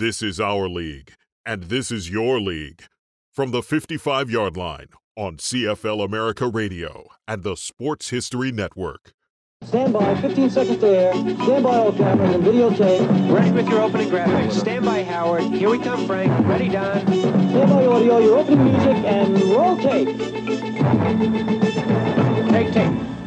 This is our league, and this is your league. From the 55 yard line on CFL America Radio and the Sports History Network. Stand by, 15 seconds to air. Stand by all cameras and videotape. Ready with your opening graphics. Stand by, Howard. Here we come, Frank. Ready, Don. Stand by audio, your opening music, and roll tape. Take tape.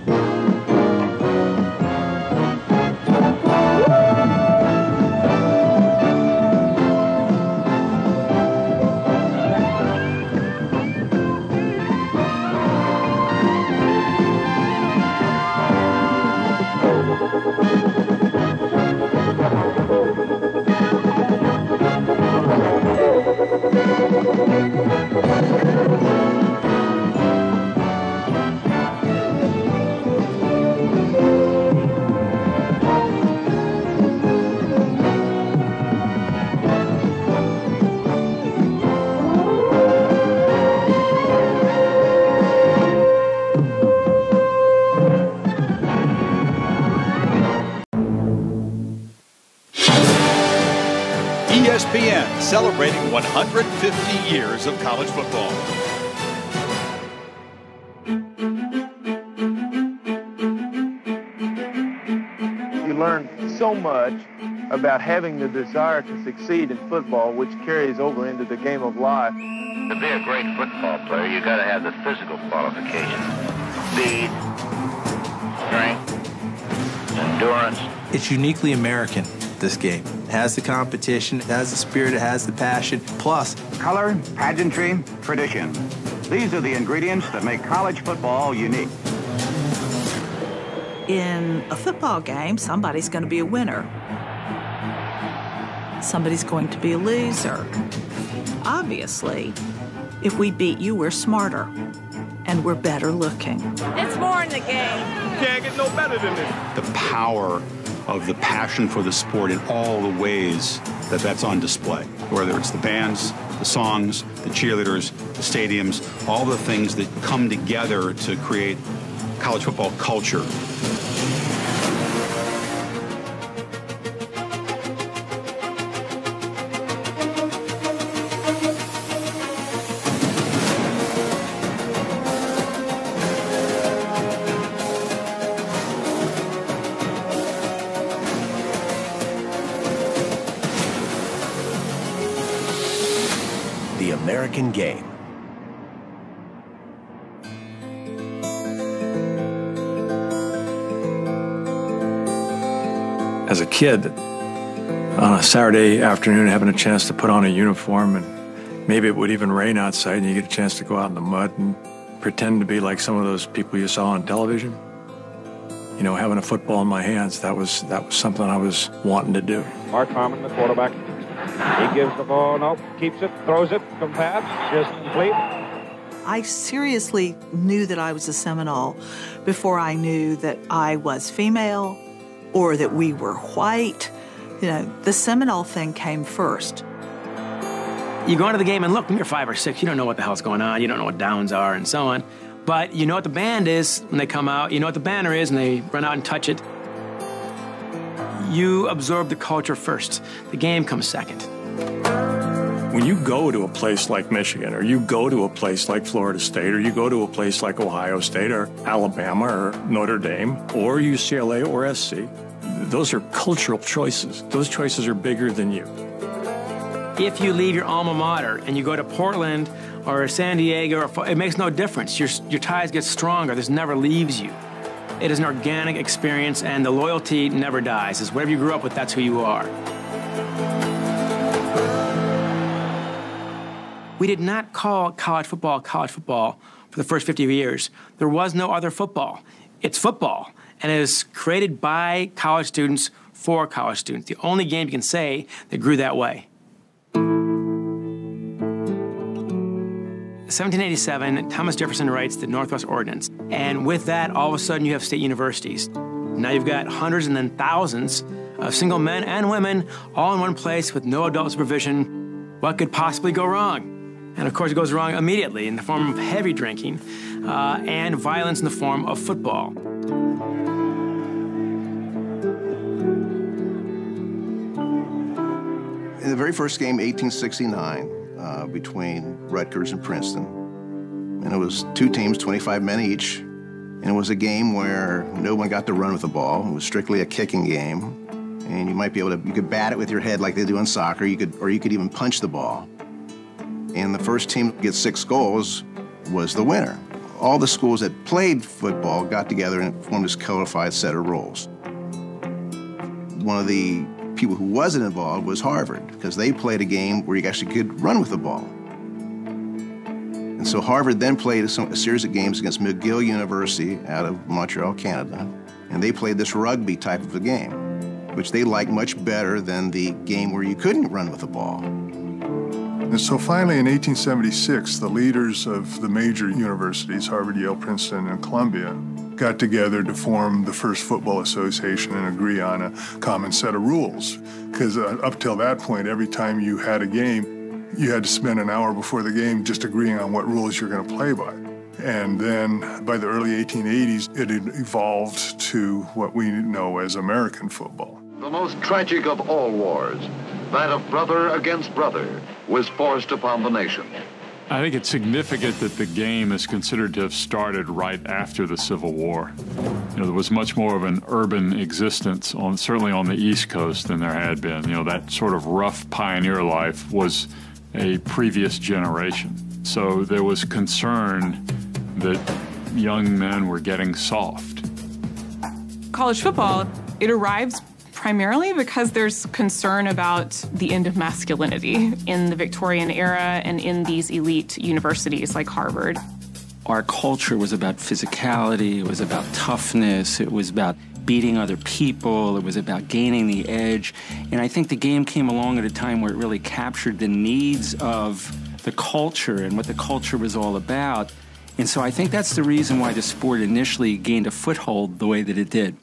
ESPN celebrating 150 years of college football. You learn so much about having the desire to succeed in football, which carries over into the game of life. To be a great football player, you got to have the physical qualifications: speed, strength, endurance. It's uniquely American, this game. It has the competition, it has the spirit, it has the passion. Plus, Color, pageantry, tradition. These are the ingredients that make college football unique. In a football game, somebody's going to be a winner. Somebody's going to be a loser. Obviously, if we beat you, we're smarter and we're better looking. It's more in the game. Can't get no better than this. the power of the passion for the sport in all the ways that that's on display, whether it's the bands, the songs, the cheerleaders, the stadiums, all the things that come together to create college football culture. Kid on a Saturday afternoon having a chance to put on a uniform and maybe it would even rain outside and you get a chance to go out in the mud and pretend to be like some of those people you saw on television. You know, having a football in my hands, that was that was something I was wanting to do. Mark Harmon, the quarterback. He gives the ball, no, keeps it, throws it, come pass, just complete. I seriously knew that I was a Seminole before I knew that I was female or that we were white. You know, the Seminole thing came first. You go into the game and look, you're five or six, you don't know what the hell's going on. You don't know what downs are and so on. But you know what the band is when they come out. You know what the banner is and they run out and touch it. You absorb the culture first. The game comes second. When you go to a place like Michigan, or you go to a place like Florida State, or you go to a place like Ohio State, or Alabama, or Notre Dame, or UCLA, or SC, those are cultural choices. Those choices are bigger than you. If you leave your alma mater and you go to Portland or San Diego, or, it makes no difference. Your, your ties get stronger. This never leaves you. It is an organic experience, and the loyalty never dies. It's whatever you grew up with, that's who you are. We did not call college football college football for the first 50 years. There was no other football. It's football, and it is created by college students for college students. The only game you can say that grew that way. 1787, Thomas Jefferson writes the Northwest Ordinance. And with that, all of a sudden, you have state universities. Now you've got hundreds and then thousands of single men and women all in one place with no adult supervision. What could possibly go wrong? And of course, it goes wrong immediately in the form of heavy drinking uh, and violence in the form of football. In the very first game, 1869, uh, between Rutgers and Princeton, and it was two teams, 25 men each, and it was a game where no one got to run with the ball. It was strictly a kicking game, and you might be able to you could bat it with your head like they do in soccer. You could, or you could even punch the ball. And the first team to get six goals was the winner. All the schools that played football got together and formed this codified set of rules. One of the people who wasn't involved was Harvard because they played a game where you actually could run with the ball. And so Harvard then played a, series of games against McGill University out of Montreal, Canada, and they played this rugby type of a game, which they liked much better than the game where you couldn't run with the ball. And so finally, in 1876, the leaders of the major universities, Harvard, Yale, Princeton, and Columbia, got together to form the first football association and agree on a common set of rules. Because uh, up till that point, every time you had a game, you had to spend an hour before the game just agreeing on what rules you're going to play by. And then by the early 1880s, it had evolved to what we know as American football. The most tragic of all wars, that of brother against brother, was forced upon the nation. I think it's significant that the game is considered to have started right after the Civil War. You know, there was much more of an urban existence on certainly on the East Coast than there had been. You know, that sort of rough pioneer life was a previous generation. So there was concern that young men were getting soft. College football, it arrives primarily because there's concern about the end of masculinity in the Victorian era and in these elite universities like Harvard. Our culture was about physicality, it was about toughness, it was about beating other people, it was about gaining the edge. And I think the game came along at a time where it really captured the needs of the culture and what the culture was all about. And so I think that's the reason why the sport initially gained a foothold the way that it did.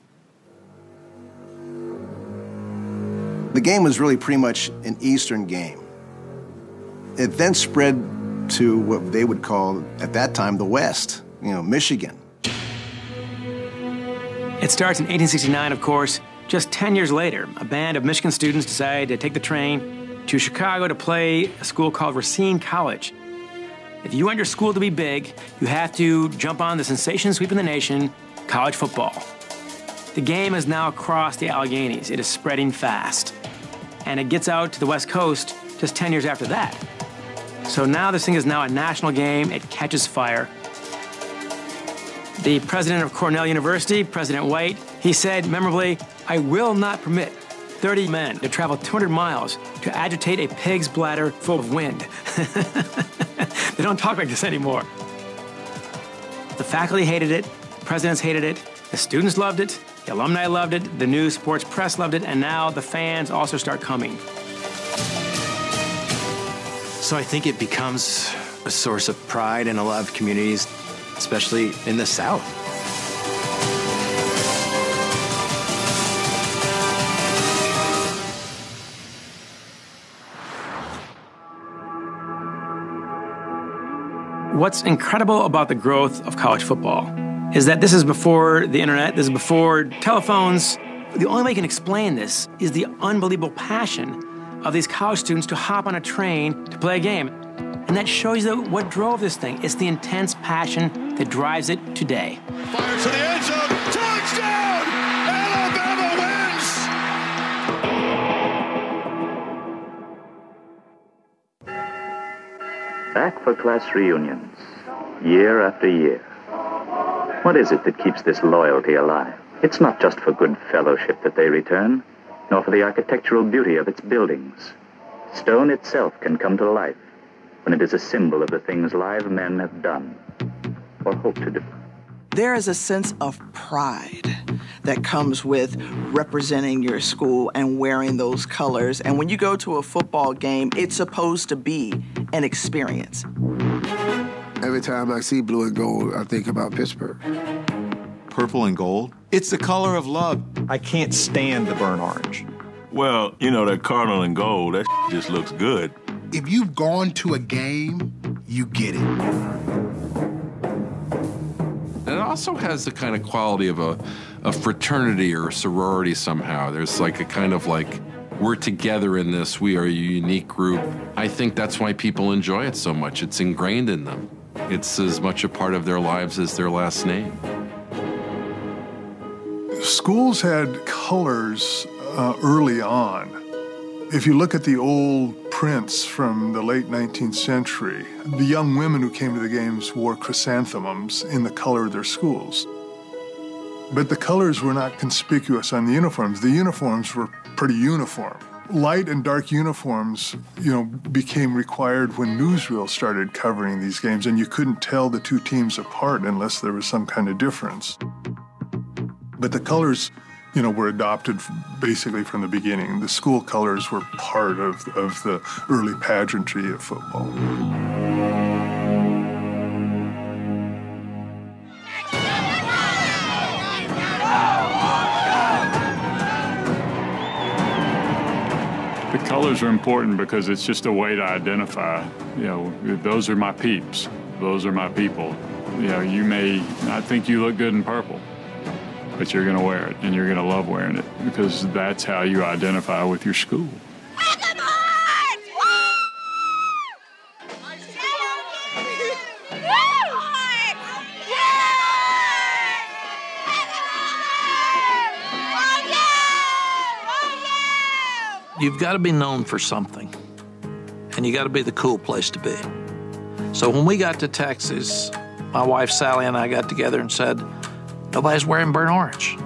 The game was really pretty much an Eastern game. It then spread to what they would call, at that time, the West, you know, Michigan. It starts in 1869, of course. Just 10 years later, a band of Michigan students decide to take the train to Chicago to play a school called Racine College. If you want your school to be big, you have to jump on the sensation sweeping the nation, college football. The game is now across the Alleghenies. It is spreading fast and it gets out to the West Coast just 10 years after that. So now this thing is now a national game, it catches fire. The president of Cornell University, President White, he said memorably, I will not permit 30 men to travel 200 miles to agitate a pig's bladder full of wind. they don't talk like this anymore. The faculty hated it, presidents hated it, the students loved it, the alumni loved it, the news sports press loved it, and now the fans also start coming. So I think it becomes a source of pride in a lot of communities, especially in the South. What's incredible about the growth of college football is that this is before the internet, this is before telephones. The only way I can explain this is the unbelievable passion of these college students to hop on a train to play a game. And that shows you what drove this thing. It's the intense passion that drives it today. Fires to the end zone. Touchdown! Alabama wins! Back for class reunions, year after year. What is it that keeps this loyalty alive? It's not just for good fellowship that they return, nor for the architectural beauty of its buildings. Stone itself can come to life when it is a symbol of the things live men have done or hope to do. There is a sense of pride that comes with representing your school and wearing those colors. And when you go to a football game, it's supposed to be an experience. Every time I see blue and gold, I think about Pittsburgh. Purple and gold? It's the color of love. I can't stand the burnt orange. Well, you know, that cardinal and gold, that just looks good. If you've gone to a game, you get it. And it also has the kind of quality of a, a fraternity or a sorority somehow. There's like a kind of like We're together in this. We are a unique group. I think that's why people enjoy it so much. It's ingrained in them. It's as much a part of their lives as their last name. Schools had colors uh, early on. If you look at the old prints from the late 19th century, the young women who came to the games wore chrysanthemums in the color of their schools. But the colors were not conspicuous on the uniforms. The uniforms were pretty uniform. Light and dark uniforms, you know, became required when newsreels started covering these games, and you couldn't tell the two teams apart unless there was some kind of difference. But the colors, you know, were adopted basically from the beginning. The school colors were part of, of the early pageantry of football. Colors are important because it's just a way to identify. You know, those are my peeps. Those are my people. You know, you may not think you look good in purple, but you're going to wear it and you're going to love wearing it because that's how you identify with your school. You've got to be known for something, and you got to be the cool place to be. So when we got to Texas, my wife Sally and I got together and said, Nobody's wearing burnt orange.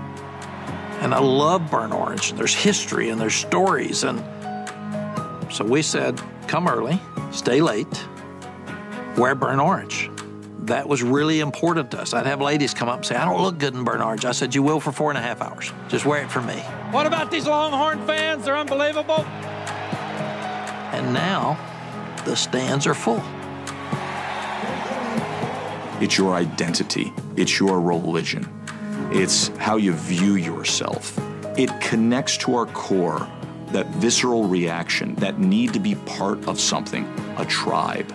And I love burnt orange. There's history and there's stories. And so we said, Come early, stay late, wear burnt orange. That was really important to us. I'd have ladies come up and say, I don't look good in burnt orange. I said, You will for four and a half hours. Just wear it for me. What about these Longhorn fans? They're unbelievable. And now the stands are full. It's your identity, it's your religion, it's how you view yourself. It connects to our core that visceral reaction, that need to be part of something, a tribe.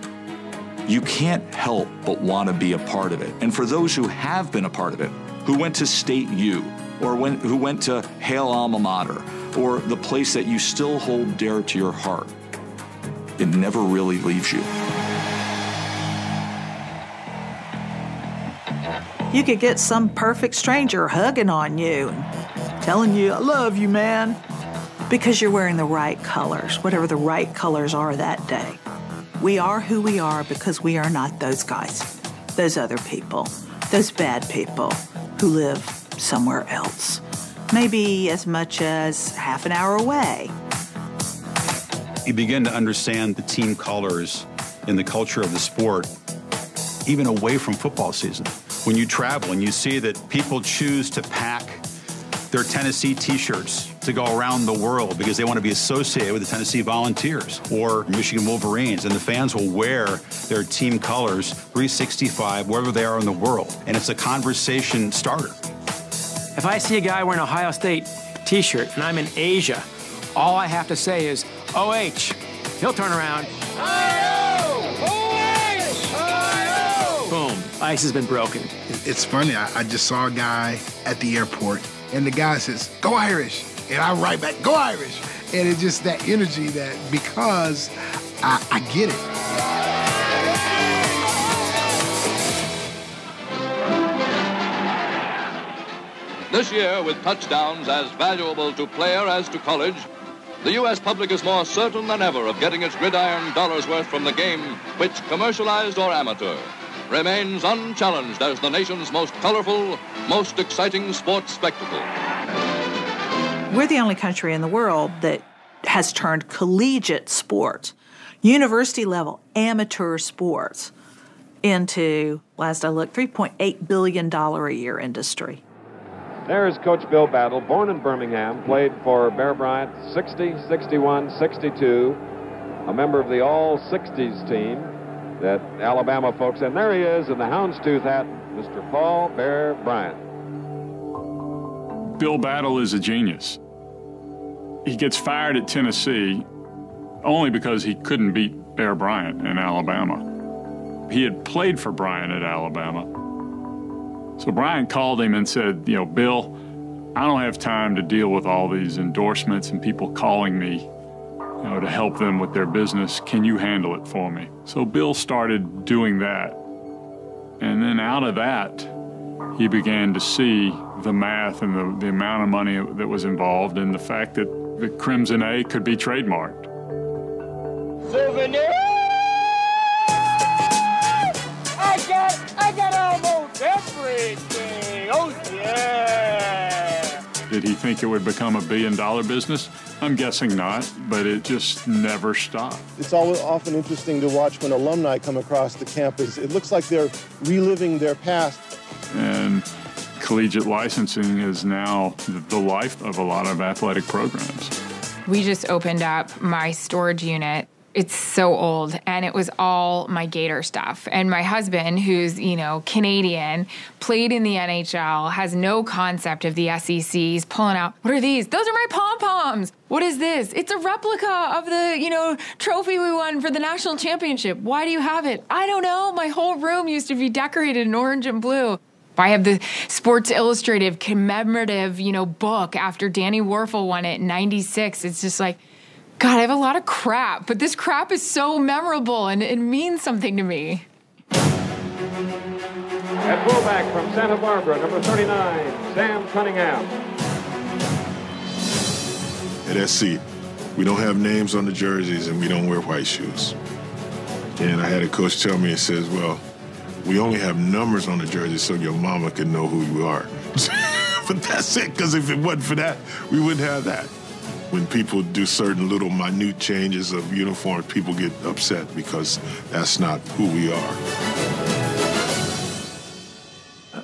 You can't help but want to be a part of it. And for those who have been a part of it, who went to State U, or who went to Hale Alma Mater, or the place that you still hold dear to your heart, it never really leaves you. You could get some perfect stranger hugging on you and telling you, I love you, man, because you're wearing the right colors, whatever the right colors are that day. We are who we are because we are not those guys, those other people, those bad people who live somewhere else, maybe as much as half an hour away. You begin to understand the team colors and the culture of the sport, even away from football season when you travel and you see that people choose to pack their Tennessee t-shirts to go around the world because they want to be associated with the Tennessee Volunteers or Michigan Wolverines and the fans will wear their team colors 365 wherever they are in the world and it's a conversation starter. If I see a guy wearing an Ohio State t-shirt and I'm in Asia, all I have to say is OH. He'll turn around. Boom. Ice has been broken. It's funny. I, I, just saw a guy at the airport, and the guy says, "Go Irish," and I write back, "Go Irish," and it's just that energy that because I, I get it. This year, with touchdowns as valuable to player as to college, the U.S. public is more certain than ever of getting its gridiron dollars worth from the game, which, commercialized or amateur, remains unchallenged as the nation's most colorful, most exciting sports spectacle. We're the only country in the world that has turned collegiate sports, university level amateur sports, into, last I looked, $3.8 billion a year industry. There's Coach Bill Battle, born in Birmingham, played for Bear Bryant 60, 61, 62, a member of the All 60s team that Alabama folks, and there he is in the houndstooth hat, Mr. Paul Bear Bryant. Bill Battle is a genius. He gets fired at Tennessee only because he couldn't beat Bear Bryant in Alabama. He had played for Bryant at Alabama. So Bryant called him and said, You know, Bill, I don't have time to deal with all these endorsements and people calling me you know, to help them with their business. Can you handle it for me? So Bill started doing that. And then out of that, he began to see the math and the, the amount of money that was involved and the fact that the Crimson A could be trademarked. Souvenir! I got, I got almost everything. Oh, yeah. Did he think it would become a billion dollar business? I'm guessing not, but it just never stopped. It's always often interesting to watch when alumni come across the campus. It looks like they're reliving their past. And collegiate licensing is now the life of a lot of athletic programs. We just opened up my storage unit it's so old and it was all my gator stuff. And my husband who's you know canadian played in the nhl has no concept of the sec he's pulling out what are these? Those are my pom-poms. What is this? It's a replica of the you know trophy we won for the national championship. Why do you have it? I don't know. My whole room used to be decorated in orange and blue. I have the Sports Illustrated commemorative, you know, book after Danny Wuerffel won it in 96. It's just like, God, I have a lot of crap, but this crap is so memorable and it means something to me. At fullback from Santa Barbara, number 39, Sam Cunningham. At SC, we don't have names on the jerseys and we don't wear white shoes. And I had a coach tell me, it says, well, we only have numbers on the jersey so your mama can know who you are. but that's it, because if it wasn't for that, we wouldn't have that when people do certain little minute changes of uniform, people get upset because that's not who we are.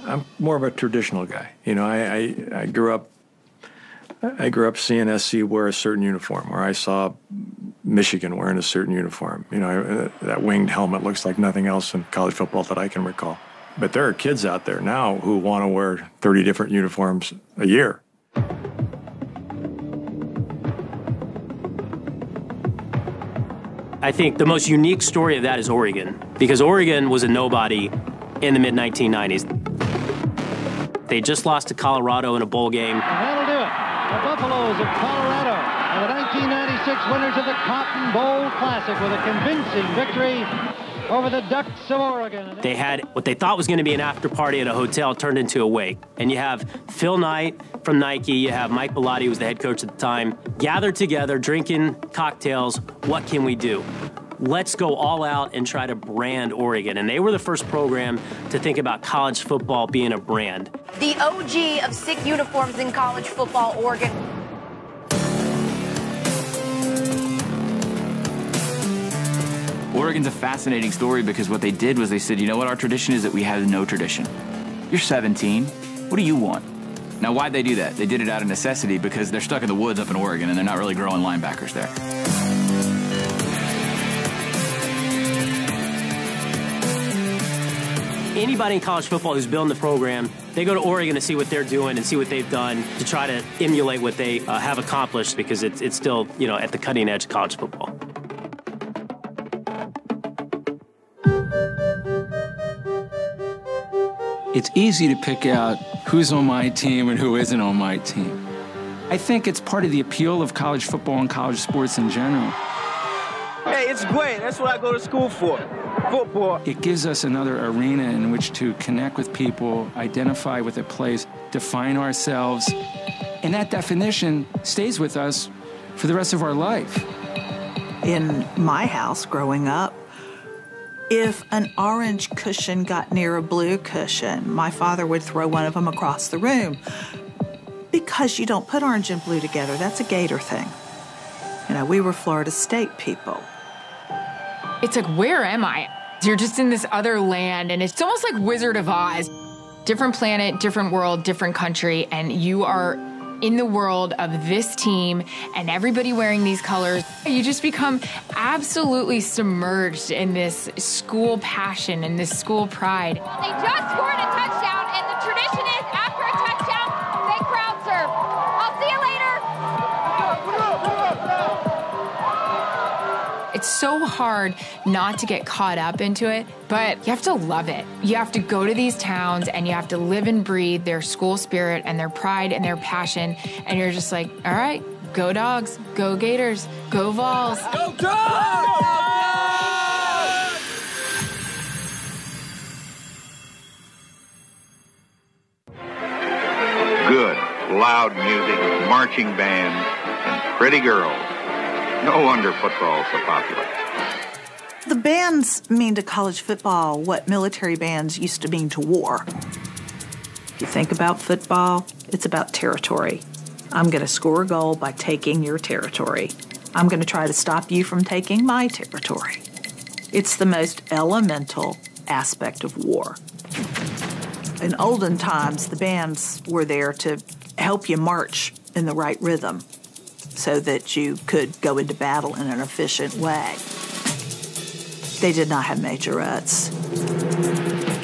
I'm more of a traditional guy. You know, I, I, I grew up I grew up seeing SC wear a certain uniform, or I saw Michigan wearing a certain uniform. You know, uh, that winged helmet looks like nothing else in college football that I can recall. But there are kids out there now who want to wear 30 different uniforms a year. I think the most unique story of that is Oregon, because Oregon was a nobody in the mid 1990s. They just lost to Colorado in a bowl game. That'll do it. The Buffaloes of Colorado are the 1996 winners of the Cotton Bowl Classic with a convincing victory over the Ducks of Oregon. They had what they thought was going to be an after party at a hotel turned into a wake. And you have Phil Knight from Nike, you have Mike Bellotti, who was the head coach at the time, gathered together, drinking cocktails. What can we do? Let's go all out and try to brand Oregon. And they were the first program to think about college football being a brand. The OG of sick uniforms in college football, Oregon. Oregon's a fascinating story because what they did was they said, you know what our tradition is that we have no tradition. You're 17. What do you want? Now, why'd they do that? They did it out of necessity because they're stuck in the woods up in Oregon and they're not really growing linebackers there. Anybody in college football who's building the program, they go to Oregon to see what they're doing and see what they've done to try to emulate what they uh, have accomplished because it's, it's still, you know, at the cutting edge of college football. It's easy to pick out who's on my team and who isn't on my team. I think it's part of the appeal of college football and college sports in general. Hey, it's great. That's what I go to school for football. It gives us another arena in which to connect with people, identify with a place, define ourselves, and that definition stays with us for the rest of our life. In my house growing up, if an orange cushion got near a blue cushion, my father would throw one of them across the room. Because you don't put orange and blue together, that's a Gator thing. You know, we were Florida State people. It's like, where am I? You're just in this other land, and it's almost like Wizard of Oz. Different planet, different world, different country, and you are in the world of this team and everybody wearing these colors, you just become absolutely submerged in this school passion and this school pride. They just scored a touchdown, It's so hard not to get caught up into it, but you have to love it. You have to go to these towns and you have to live and breathe their school spirit and their pride and their passion. And you're just like, all right, go dogs, go Gators, go Vols. Go dogs! Good, loud music, marching band, and pretty girls. No wonder football's so popular. The bands mean to college football what military bands used to mean to war. If you think about football, it's about territory. I'm going to score a goal by taking your territory. I'm going to try to stop you from taking my territory. It's the most elemental aspect of war. In olden times, the bands were there to help you march in the right rhythm so that you could go into battle in an efficient way. They did not have majorettes.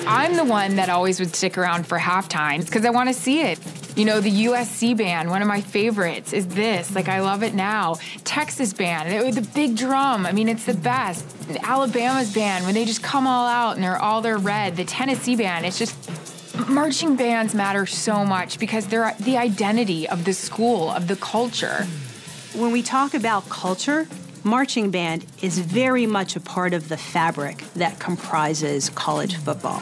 I'm the one that always would stick around for halftime because I want to see it. You know, the USC band, one of my favorites, is this. Like, I love it now. Texas band, the big drum. I mean, it's the best. Alabama's band, when they just come all out and they're all their red. The Tennessee band, it's just. Marching bands matter so much because they're the identity of the school, of the culture. When we talk about culture, marching band is very much a part of the fabric that comprises college football.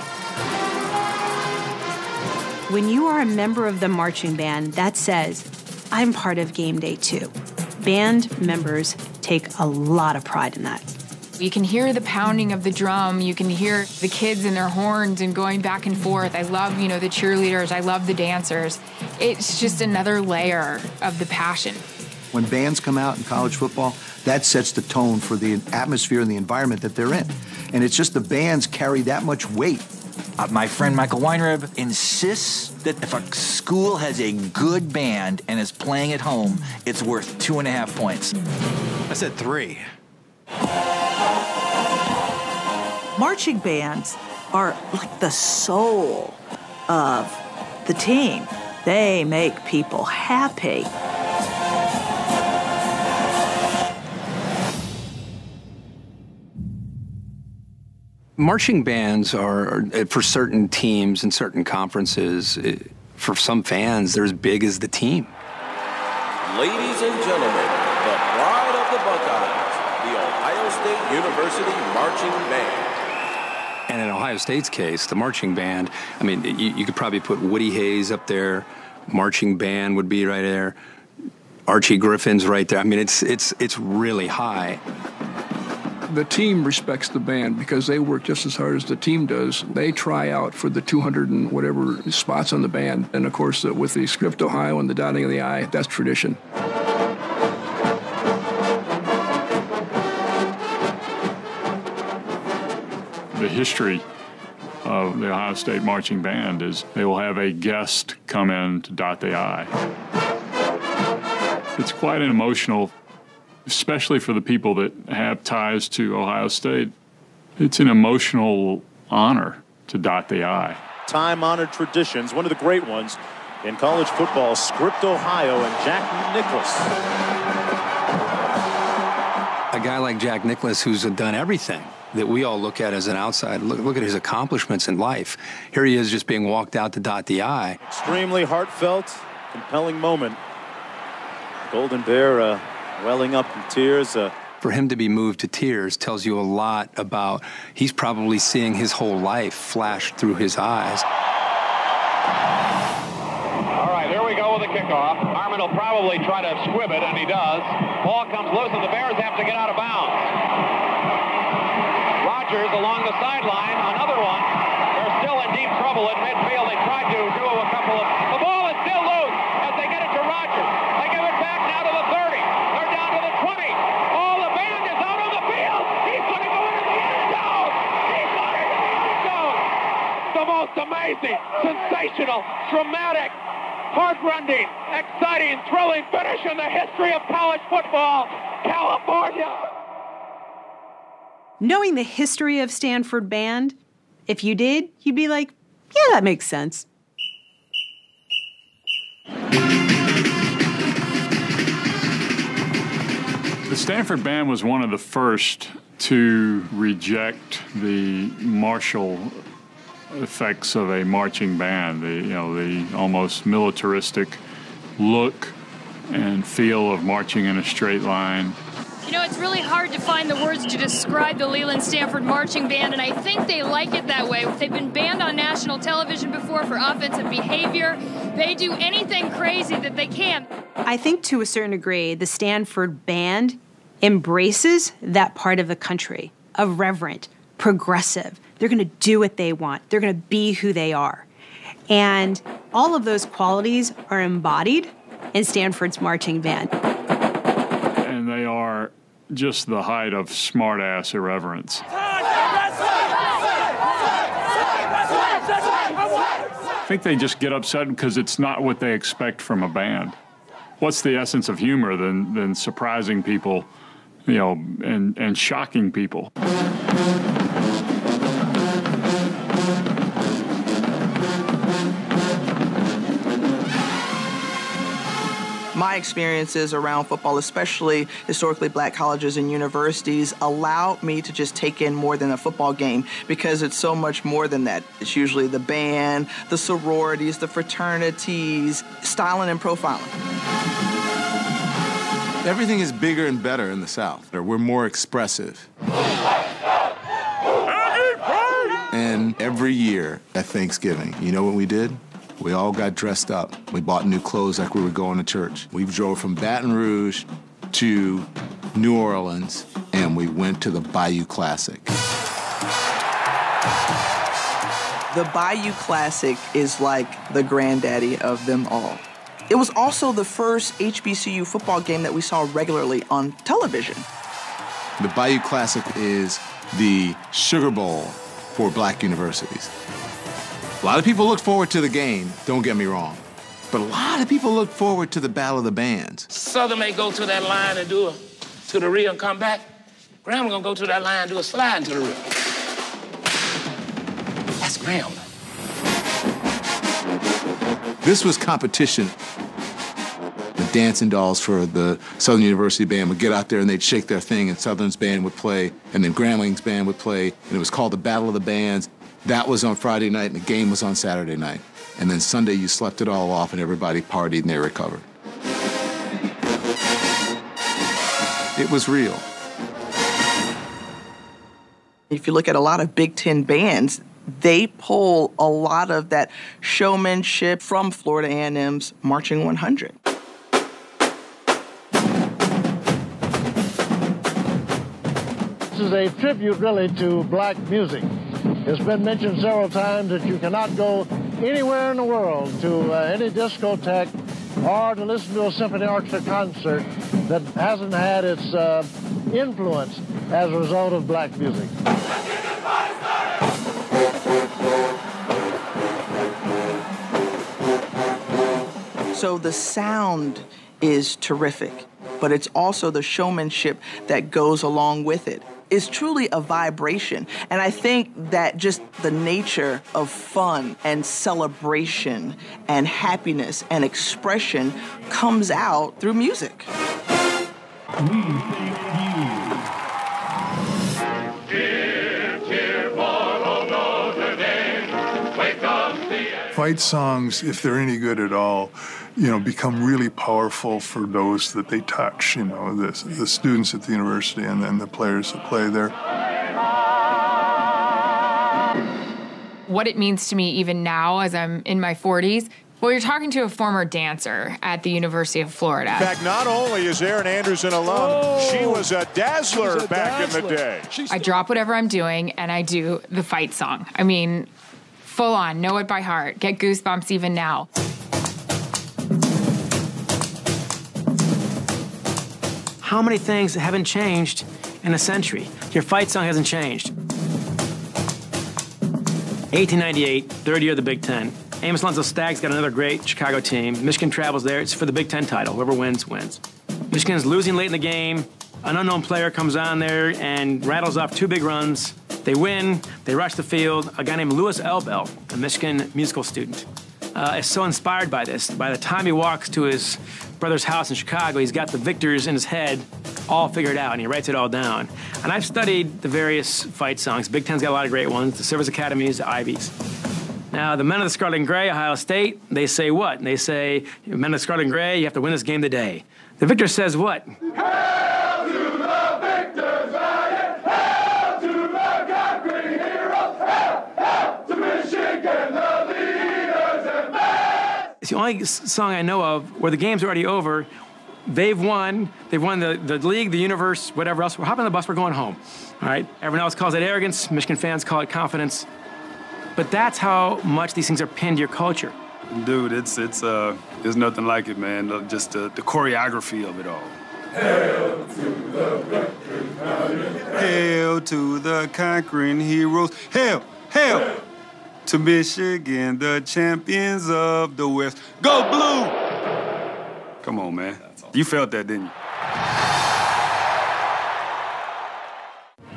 When you are a member of the marching band, that says, I'm part of game day too. Band members take a lot of pride in that. You can hear the pounding of the drum. You can hear the kids and their horns and going back and forth. I love, you know, the cheerleaders. I love the dancers. It's just another layer of the passion. When bands come out in college football, that sets the tone for the atmosphere and the environment that they're in. And it's just the bands carry that much weight. Uh, my friend Michael Weinreb insists that if a school has a good band and is playing at home, it's worth two and a half points. I said three. Marching bands are like the soul of the team. They make people happy. Marching bands are, eh, for certain teams and certain conferences, eh, for some fans, they're as big as the team. Ladies and gentlemen, the pride of the Buckeyes, the Ohio State University Marching Band. And in Ohio State's case, the marching band, I mean, you, you could probably put Woody Hayes up there, marching band would be right there, Archie Griffin's right there. I mean, it's, it's, it's really high the team respects the band because they work just as hard as the team does. They try out for the 200 and whatever spots on the band. And of course, with the Script Ohio and the dotting of the I, that's tradition. The history of the Ohio State Marching Band is they will have a guest come in to dot the I. It's quite an emotional especially for the people that have ties to Ohio State, it's an emotional honor to dot the I. Time honored traditions, one of the great ones in college football, Script Ohio and Jack Nicklaus. A guy like Jack Nicklaus, who's done everything that we all look at as an outside. Look, look at his accomplishments in life. Here he is just being walked out to dot the I. Extremely heartfelt, compelling moment. Golden Bear uh, welling up in tears. Uh, for him to be moved to tears tells you a lot about he's probably seeing his whole life flash through his eyes. All right, here we go with the kickoff. Harmon will probably try to squib it, and he does. Ball comes loose, and the Bears have to get out of bounds. Rodgers along the sideline, another one. They're still in deep trouble at midfield. They tried to do a couple of. The ball is still loose as they get it to Rodgers. They give it back now to the 30. They're down to the 20. Oh, the band is out on the field. He's going to go into the end zone. He's going into the end zone. The most amazing, sensational, dramatic, heartrending, exciting, thrilling finish in the history of college football. California. Knowing the history of Stanford Band, if you did, you'd be like, yeah, that makes sense. The Stanford Band was one of the first to reject the martial effects of a marching band. The you know the almost militaristic look and feel of marching in a straight line. You know, it's really hard to find the words to describe the Leland Stanford Marching Band, and I think they like it that way. They've been banned on national television before for offensive behavior. They do anything crazy that they can. I think to a certain degree, the Stanford Band embraces that part of the country reverent, progressive. They're going to do what they want, they're going to be who they are. And all of those qualities are embodied in Stanford's marching band. And they are just the height of smartass irreverence. I think they just get upset because it's not what they expect from a band. What's the essence of humor than, than surprising people, you know, and, and shocking people? My experiences around football, especially historically black colleges and universities, allowed me to just take in more than a football game because it's so much more than that. It's usually the band, the sororities, the fraternities, styling and profiling. Everything is bigger and better in the South. We're more expressive. And every year at Thanksgiving, you know what we did? We all got dressed up. We bought new clothes like we were going to church. We drove from Baton Rouge to New Orleans and we went to the Bayou Classic. The Bayou Classic is like the granddaddy of them all. It was also the first HBCU football game that we saw regularly on television. The Bayou Classic is the Sugar Bowl for black universities. A lot of people look forward to the game, don't get me wrong. But a lot of people look forward to the Battle of the Bands. Southern may go to that line and do a to the rear and come back. Graham gonna go to that line and do a slide into the rear. That's Graham. This was competition. The dancing dolls for the Southern University band would get out there and they'd shake their thing, and Southern's band would play, and then Grambling's band would play, and it was called the Battle of the Bands. That was on Friday night, and the game was on Saturday night. And then Sunday, you slept it all off, and everybody partied and they recovered. It was real. If you look at a lot of Big Ten bands, they pull a lot of that showmanship from Florida A&M's Marching 100. This is a tribute, really, to black music. It's been mentioned several times that you cannot go anywhere in the world to uh, any discotheque or to listen to a symphony orchestra concert that hasn't had its uh, influence as a result of black music. So the sound is terrific, but it's also the showmanship that goes along with it is truly a vibration. And I think that just the nature of fun and celebration and happiness and expression comes out through music. Mm. Fight songs, if they're any good at all, you know, become really powerful for those that they touch, you know, the, the students at the university and then the players that play there. What it means to me even now as I'm in my 40s well, you're talking to a former dancer at the University of Florida. In fact, not only is Erin Andrews an alum, oh, she was a dazzler was a back dazzler. in the day. I drop whatever I'm doing and I do the fight song. I mean, full on, know it by heart, get goosebumps even now. How many things haven't changed in a century? Your fight song hasn't changed. 1898, third year of the Big Ten. Amos Alonzo Stagg's got another great Chicago team. Michigan travels there. It's for the Big Ten title. Whoever wins, wins. Michigan's losing late in the game. An unknown player comes on there and rattles off two big runs. They win. They rush the field. A guy named Louis Elbel, a Michigan musical student, uh, is so inspired by this. By the time he walks to his brother's house in Chicago, he's got the victors in his head all figured out, and he writes it all down. And I've studied the various fight songs. Big Ten's got a lot of great ones. The Service Academies, the Ivies. Now, the men of the Scarlet and Gray, Ohio State, they say what? They say, men of the Scarlet and Gray, you have to win this game today. The victor says what? It's the only song I know of where the game's already over. They've won. They've won the, the league, the universe, whatever else. We're hopping on the bus. We're going home. All right. Everyone else calls it arrogance. Michigan fans call it confidence. But that's how much these things are pinned to your culture. Dude, it's it's uh, there's nothing like it, man. Just the, the choreography of it all. Hail to the Hail to the conquering heroes. Hail, hail to Michigan, the champions of the West. Go blue! Come on, man. You felt that, didn't you?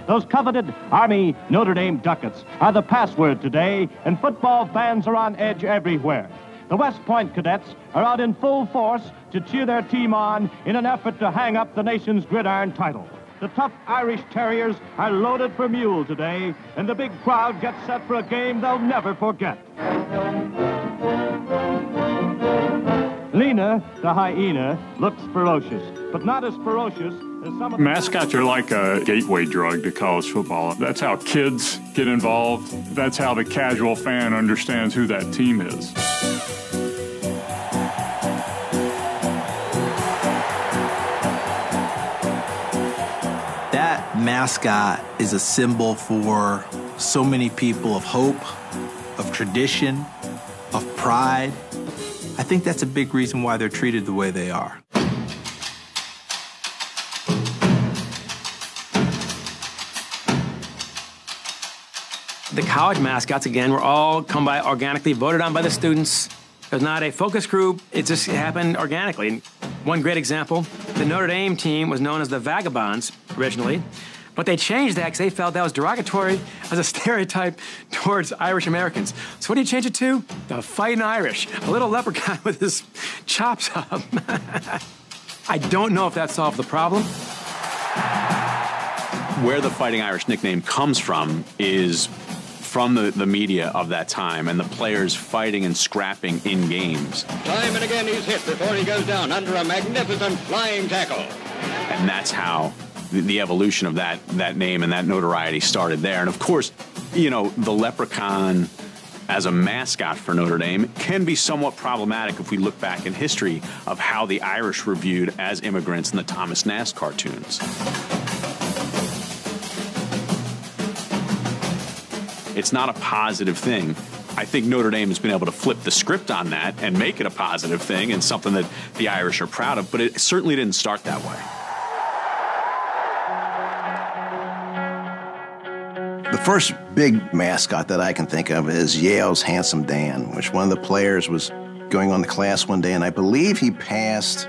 Those coveted Army Notre Dame Ducats are the password today, and football fans are on edge everywhere. The West Point cadets are out in full force to cheer their team on in an effort to hang up the nation's gridiron title. The tough Irish Terriers are loaded for mule today, and the big crowd gets set for a game they'll never forget. Lena, the hyena, looks ferocious, but not as ferocious as some of. Mascots are like a gateway drug to college football. That's how kids get involved. That's how the casual fan understands who that team is. Mascot is a symbol for so many people of hope, of tradition, of pride. I think that's a big reason why they're treated the way they are. The college mascots, again, were all come by organically, voted on by the students. It was not a focus group. It just happened organically. One great example, the Notre Dame team was known as the Vagabonds originally, but they changed that because they felt that was derogatory as a stereotype towards Irish Americans. So what do you change it to? The Fighting Irish. A little leprechaun with his chops up. I don't know if that solved the problem. Where the Fighting Irish nickname comes from is from the, the media of that time and the players fighting and scrapping in games. Time and again he's hit before he goes down under a magnificent flying tackle. And that's how the, evolution of that, that name and that notoriety started there. And of course, you know, the leprechaun as a mascot for Notre Dame can be somewhat problematic if we look back in history of how the Irish were viewed as immigrants in the Thomas Nast cartoons. It's not a positive thing. I think Notre Dame has been able to flip the script on that and make it a positive thing and something that the Irish are proud of, but it certainly didn't start that way. First big mascot that I can think of is Yale's Handsome Dan, which one of the players was going on the class one day, and I believe he passed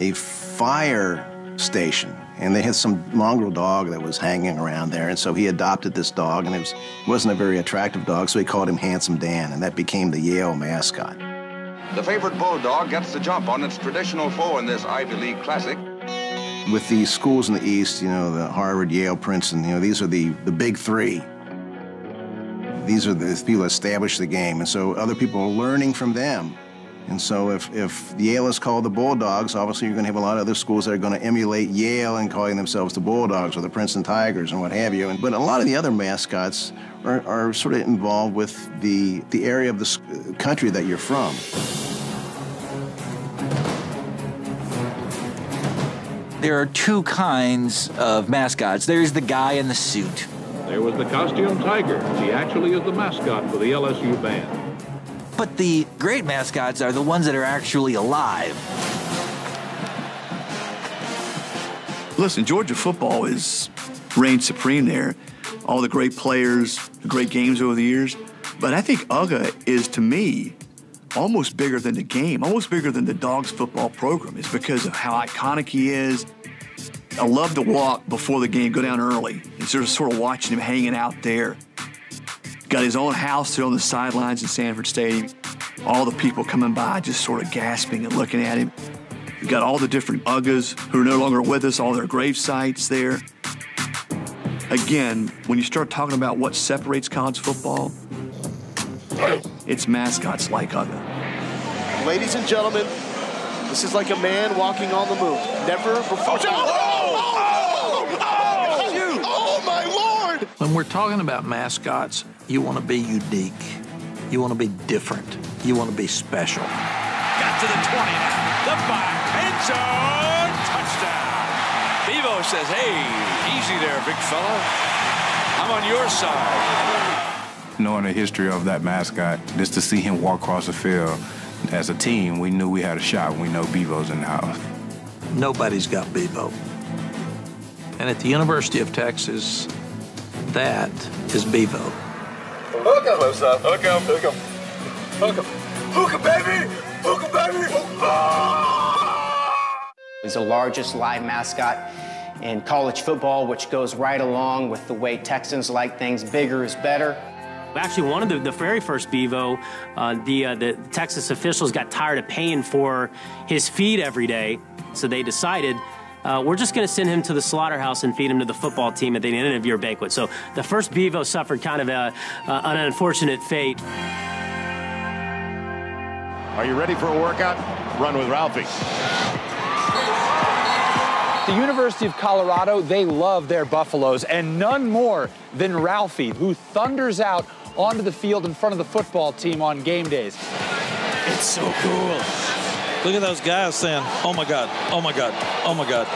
a fire station, and they had some mongrel dog that was hanging around there, and so he adopted this dog, and it was, wasn't a very attractive dog, so he called him Handsome Dan, and that became the Yale mascot. The favorite bulldog gets the jump on its traditional foe in this Ivy League Classic. With the schools in the East, you know, the Harvard, Yale, Princeton, you know, these are the, the big three. These are the people that established the game, and so other people are learning from them. And so if, if Yale is called the Bulldogs, obviously you're going to have a lot of other schools that are going to emulate Yale and calling themselves the Bulldogs or the Princeton Tigers and what have you. And, but a lot of the other mascots are, are sort of involved with the, the area of the country that you're from. There are two kinds of mascots. There's the guy in the suit. There was the costume tiger. He actually is the mascot for the LSU band. But the great mascots are the ones that are actually alive. Listen, Georgia football is reigned supreme there. All the great players, the great games over the years. But I think Uga is, to me, almost bigger than the game, almost bigger than the Dogs football program. is because of how iconic he is. I love to walk before the game, go down early, and sort of, sort of watching him hanging out there. Got his own house there on the sidelines in Sanford Stadium. All the people coming by just sort of gasping and looking at him. You got all the different Ugas who are no longer with us, all their grave sites there. Again, when you start talking about what separates college football, it's mascots like Uga. Ladies and gentlemen, this is like a man walking on the moon. Never before. Oh, oh, oh, oh, my lord! When we're talking about mascots, you want to be unique. You want to be different. You want to be special. Got to the 20 now. The back end zone. Touchdown. Bevo says, hey, easy there, big fella. I'm on your side. Knowing the history of that mascot, just to see him walk across the field as a team, we knew we had a shot. We know Bevo's in the house. Nobody's got Bevo. And at the University of Texas, that is Bevo. Hook him. Close up. Hook him. Hook him. Hook him. Hook him, baby. Hook him, baby. He's the largest live mascot in college football, which goes right along with the way Texans like things. Bigger is better. Actually, one of the, the very first Bevo, uh, the, uh, the Texas officials got tired of paying for his feed every day, so they decided uh, we're just going to send him to the slaughterhouse and feed him to the football team at the end of your banquet. So the first Bevo suffered kind of a, an unfortunate fate. Are you ready for a workout? Run with Ralphie. The University of Colorado, they love their Buffaloes, and none more than Ralphie, who thunders out onto the field in front of the football team on game days. It's so cool. Look at those guys saying, oh my God, oh my God, oh my God.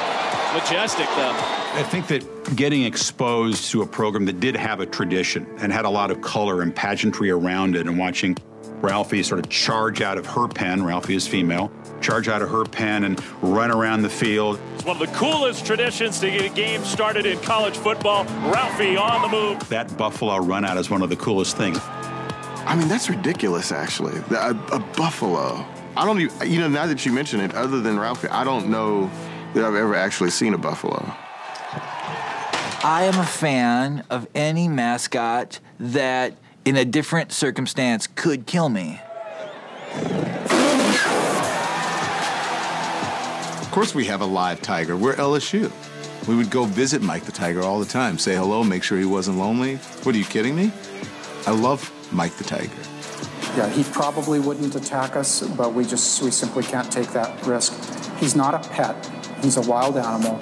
Majestic, though. I think that getting exposed to a program that did have a tradition and had a lot of color and pageantry around it and watching Ralphie sort of charge out of her pen, Ralphie is female, charge out of her pen and run around the field. It's one of the coolest traditions to get a game started in college football. Ralphie on the move. That Buffalo run out is one of the coolest things. I mean, that's ridiculous, actually. A, a buffalo. I don't even, you know, now that you mention it, other than Ralphie, I don't know that I've ever actually seen a buffalo. I am a fan of any mascot that, in a different circumstance, could kill me. Of course, we have a live tiger. We're LSU. We would go visit Mike the Tiger all the time, say hello, make sure he wasn't lonely. What are you kidding me? I love Mike the Tiger. Yeah, he probably wouldn't attack us, but we just we simply can't take that risk. He's not a pet. He's a wild animal,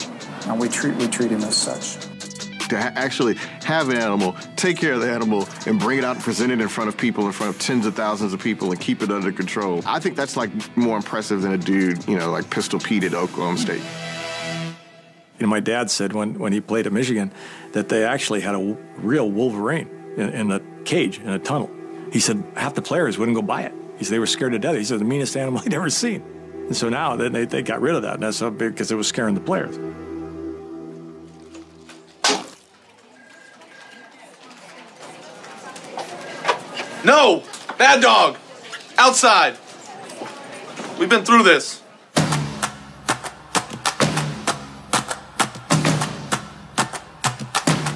and we treat we treat him as such. To ha- actually have an animal, take care of the animal, and bring it out and present it in front of people, in front of tens of thousands of people, and keep it under control. I think that's like more impressive than a dude, you know, like Pistol Pete at Oklahoma State. You know, my dad said when, when he played at Michigan that they actually had a w- real Wolverine in, in a cage, in a tunnel. He said half the players wouldn't go by it. He said they were scared to death. He said the meanest animal he'd ever seen. And so now they, they, got rid of that, and that's because it was scaring the players. No! Bad dog! Outside! We've been through this.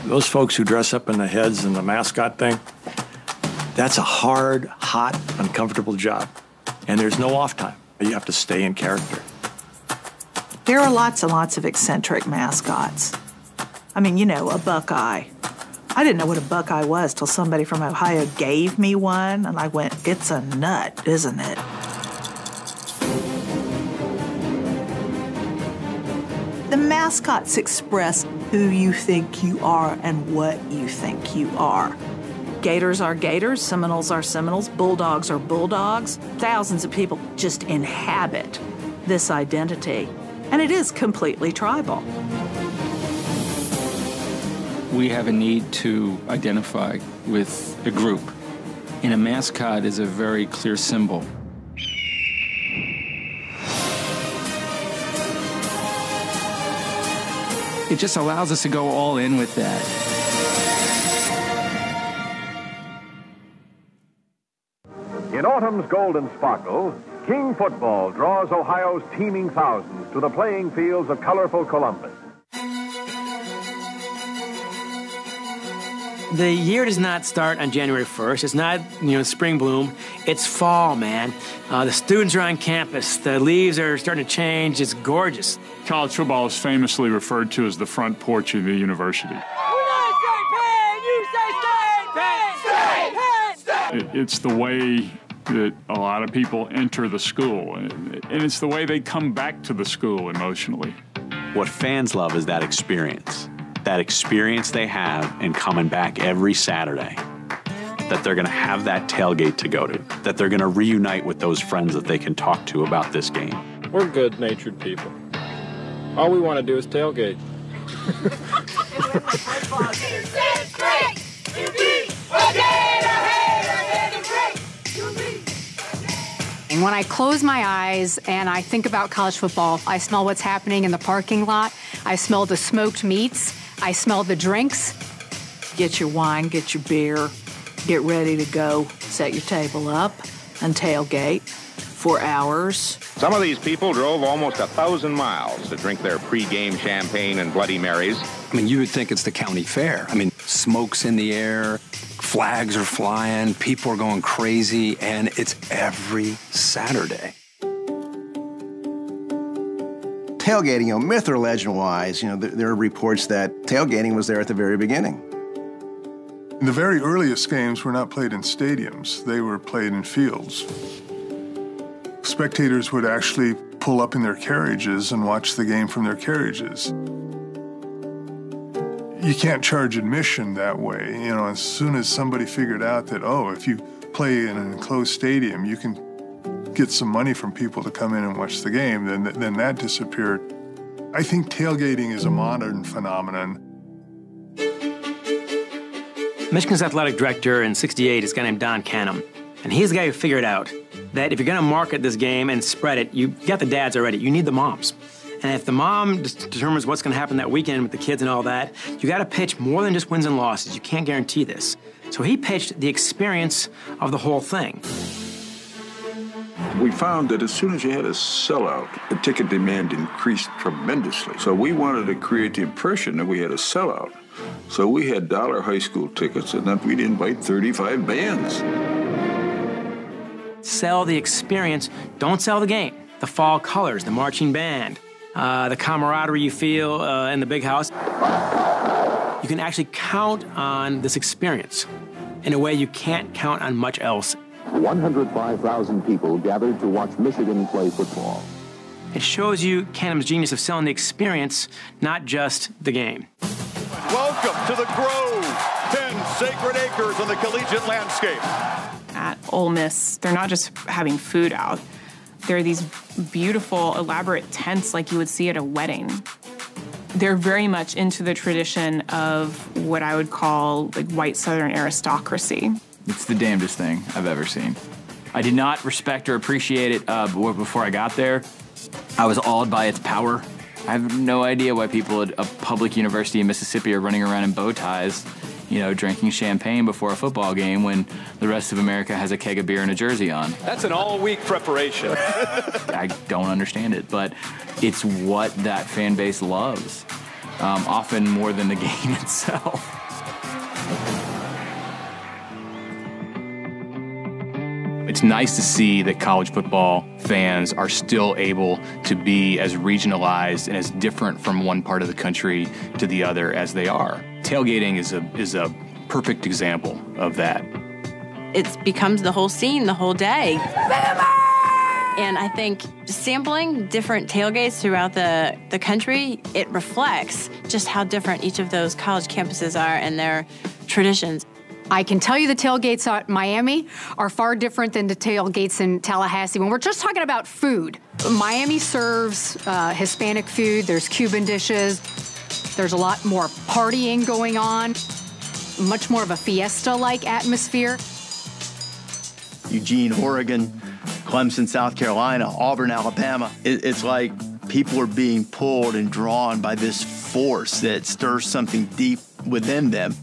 Those folks who dress up in the heads and the mascot thing, that's a hard, hot, uncomfortable job. And there's no off time. You have to stay in character. There are lots and lots of eccentric mascots. I mean, you know, a Buckeye. I didn't know what a Buckeye was till somebody from Ohio gave me one, and I went, it's a nut, isn't it? The mascots express who you think you are and what you think you are. Gators are gators, Seminoles are Seminoles, Bulldogs are Bulldogs. Thousands of people just inhabit this identity, and it is completely tribal. We have a need to identify with a group. And a mascot is a very clear symbol. It just allows us to go all in with that. In autumn's golden sparkle, King Football draws Ohio's teeming thousands to the playing fields of colorful Columbus. The year does not start on January 1st. It's not, you know, spring bloom. It's fall, man. Uh, the students are on campus. The leaves are starting to change. It's gorgeous. College football is famously referred to as the front porch of the university. It's the way that a lot of people enter the school, and and it's the way they come back to the school emotionally. What fans love is that experience. That experience they have in coming back every Saturday. That they're going to have that tailgate to go to. That they're going to reunite with those friends that they can talk to about this game. We're good natured people. All we want to do is tailgate. And when I close my eyes and I think about college football, I smell what's happening in the parking lot. I smell the smoked meats. I smell the drinks. Get your wine, get your beer, get ready to go. Set your table up and tailgate for hours. Some of these people drove almost a thousand miles to drink their pre-game champagne and Bloody Marys. I mean, you would think it's the county fair. I mean, smoke's in the air, flags are flying, people are going crazy, and it's every Saturday. Tailgating, you know, myth or legend wise, you know, there, there are reports that tailgating was there at the very beginning. The very earliest games were not played in stadiums, they were played in fields. Spectators would actually pull up in their carriages and watch the game from their carriages. You can't charge admission that way. You know, as soon as somebody figured out that, oh, if you play in an enclosed stadium, you can get some money from people to come in and watch the game, then, then that disappeared. I think tailgating is a modern phenomenon. Michigan's athletic director in 68 is a guy named Don Canham. And he's the guy who figured out that if you're going to market this game and spread it, you got the dads already. You need the moms. And if the mom determines what's going to happen that weekend with the kids and all that, you got to pitch more than just wins and losses. You can't guarantee this. So he pitched the experience of the whole thing. We found that as soon as you had a sellout, the ticket demand increased tremendously. So we wanted to create the impression that we had a sellout. So we had dollar high school tickets, and then we'd invite 35 bands. Sell the experience, don't sell the game. The fall colors, the marching band, uh, the camaraderie you feel uh, in the big house. You can actually count on this experience in a way you can't count on much else 105,000 people gathered to watch Michigan play football. It shows you Canham's genius of selling the experience, not just the game. Welcome to the Grove, 10 sacred acres on the collegiate landscape. At Ole Miss, they're not just having food out. There are these beautiful, elaborate tents like you would see at a wedding. They're very much into the tradition of what I would call like white Southern aristocracy. It's the damnedest thing I've ever seen. I did not respect or appreciate it uh, before I got there. I was awed by its power. I have no idea why people at a public university in Mississippi are running around in bow ties, you know, drinking champagne before a football game when the rest of America has a keg of beer and a jersey on. That's an all week preparation. I don't understand it, but it's what that fan base loves, um, often more than the game itself. It's nice to see that college football fans are still able to be as regionalized and as different from one part of the country to the other as they are. Tailgating is a is a perfect example of that. it becomes the whole scene the whole day. And I think sampling different tailgates throughout the, the country, it reflects just how different each of those college campuses are and their traditions. I can tell you the tailgates at Miami are far different than the tailgates in Tallahassee. When we're just talking about food, Miami serves uh, Hispanic food, there's Cuban dishes, there's a lot more partying going on, much more of a fiesta like atmosphere. Eugene, Oregon, Clemson, South Carolina, Auburn, Alabama. It, it's like people are being pulled and drawn by this force that stirs something deep within them.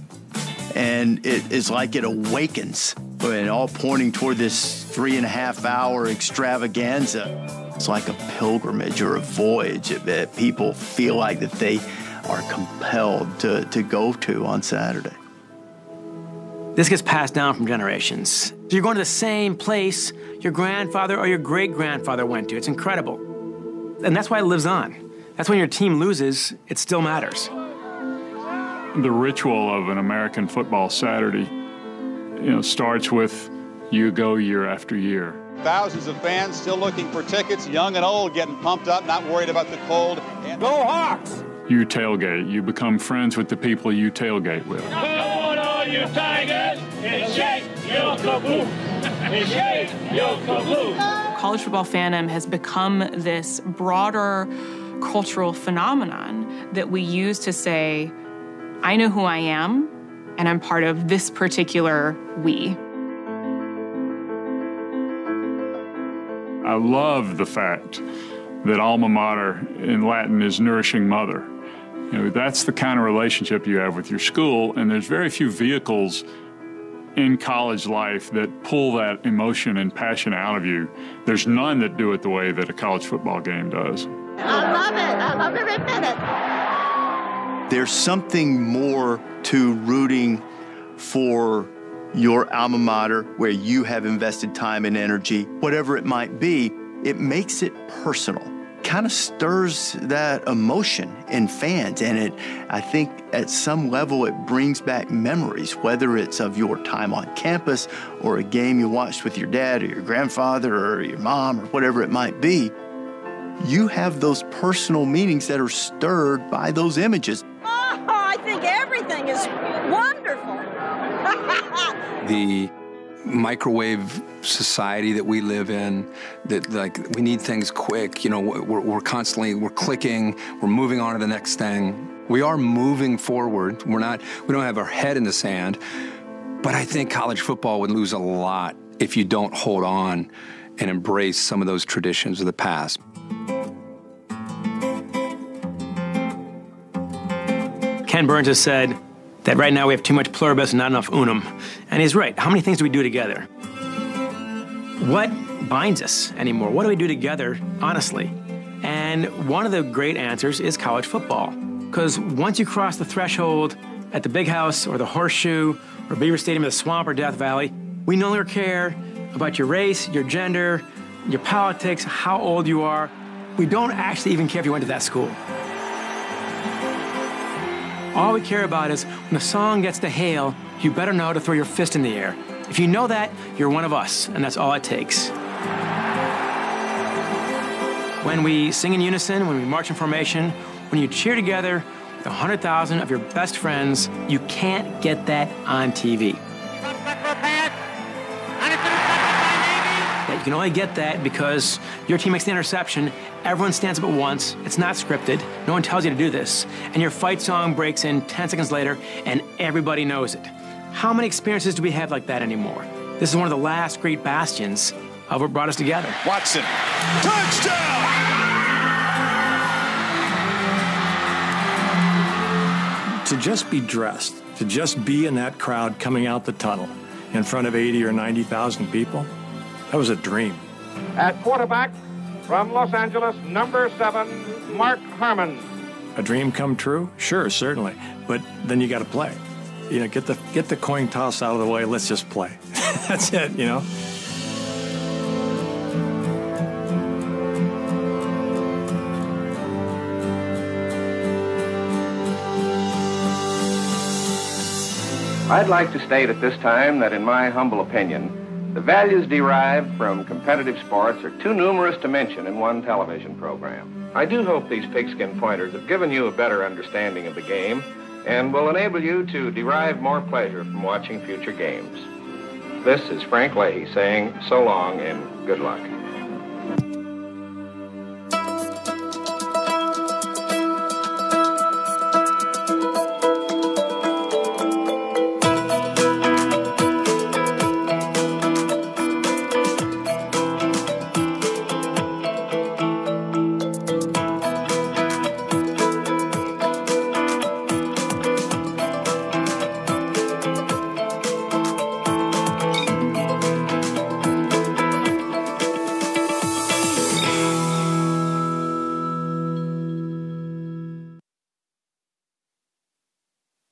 And it's like it awakens, and all pointing toward this three and a half hour extravaganza. It's like a pilgrimage or a voyage that people feel like that they are compelled to, to go to on Saturday. This gets passed down from generations. You're going to the same place your grandfather or your great grandfather went to. It's incredible. And that's why it lives on. That's when your team loses, it still matters. The ritual of an American football Saturday, you know, starts with you go year after year. Thousands of fans still looking for tickets, young and old, getting pumped up, not worried about the cold. And Go Hawks! You tailgate. You become friends with the people you tailgate with. Come on, all you Tigers, and shake your caboose. And shake your caboose. College football fandom has become this broader cultural phenomenon that we use to say, I know who I am, and I'm part of this particular we. I love the fact that alma mater in Latin is nourishing mother. You know, that's the kind of relationship you have with your school, and there's very few vehicles in college life that pull that emotion and passion out of you. There's none that do it the way that a college football game does. I love it. I love every minute. There's something more to rooting for your alma mater where you have invested time and energy, whatever it might be. It makes it personal kind of stirs that emotion in fans and it i think at some level it brings back memories whether it's of your time on campus or a game you watched with your dad or your grandfather or your mom or whatever it might be you have those personal meanings that are stirred by those images i think everything is wonderful. The microwave society that we live in that like we need things quick you know we're, we're constantly we're clicking we're moving on to the next thing. We are moving forward. We're not we don't have our head in the sand. But i think college football would lose a lot if you don't hold on and embrace some of those traditions of the past ken burns has said that right now we have too much pluribus and not enough unum. And he's right. How many things do we do together? What binds us anymore? What do we do together, honestly? And one of the great answers is college football. Because once you cross the threshold at the big house or the horseshoe or Beaver Stadium or the swamp or Death Valley, we no longer care about your race, your gender, your politics, how old you are. We don't actually even care if you went to that school. All we care about is when the song gets to hail, you better know to throw your fist in the air. If you know that, you're one of us, and that's all it takes. When we sing in unison, when we march in formation, when you cheer together with 100,000 of your best friends, you can't get that on TV. You can only get that because your team makes the interception, everyone stands up at once, it's not scripted, no one tells you to do this, and your fight song breaks in 10 seconds later, and everybody knows it. How many experiences do we have like that anymore? This is one of the last great bastions of what brought us together. Watson, touchdown! To just be dressed, to just be in that crowd coming out the tunnel in front of 80 or 90,000 people, that was a dream. At quarterback from Los Angeles, number seven, Mark Harmon. A dream come true? Sure, certainly. But then you got to play. You know, get the get the coin toss out of the way. Let's just play. That's it. You know. I'd like to state at this time that, in my humble opinion, the values derived from competitive sports are too numerous to mention in one television program. I do hope these pigskin pointers have given you a better understanding of the game and will enable you to derive more pleasure from watching future games. This is Frank Leahy saying so long and good luck.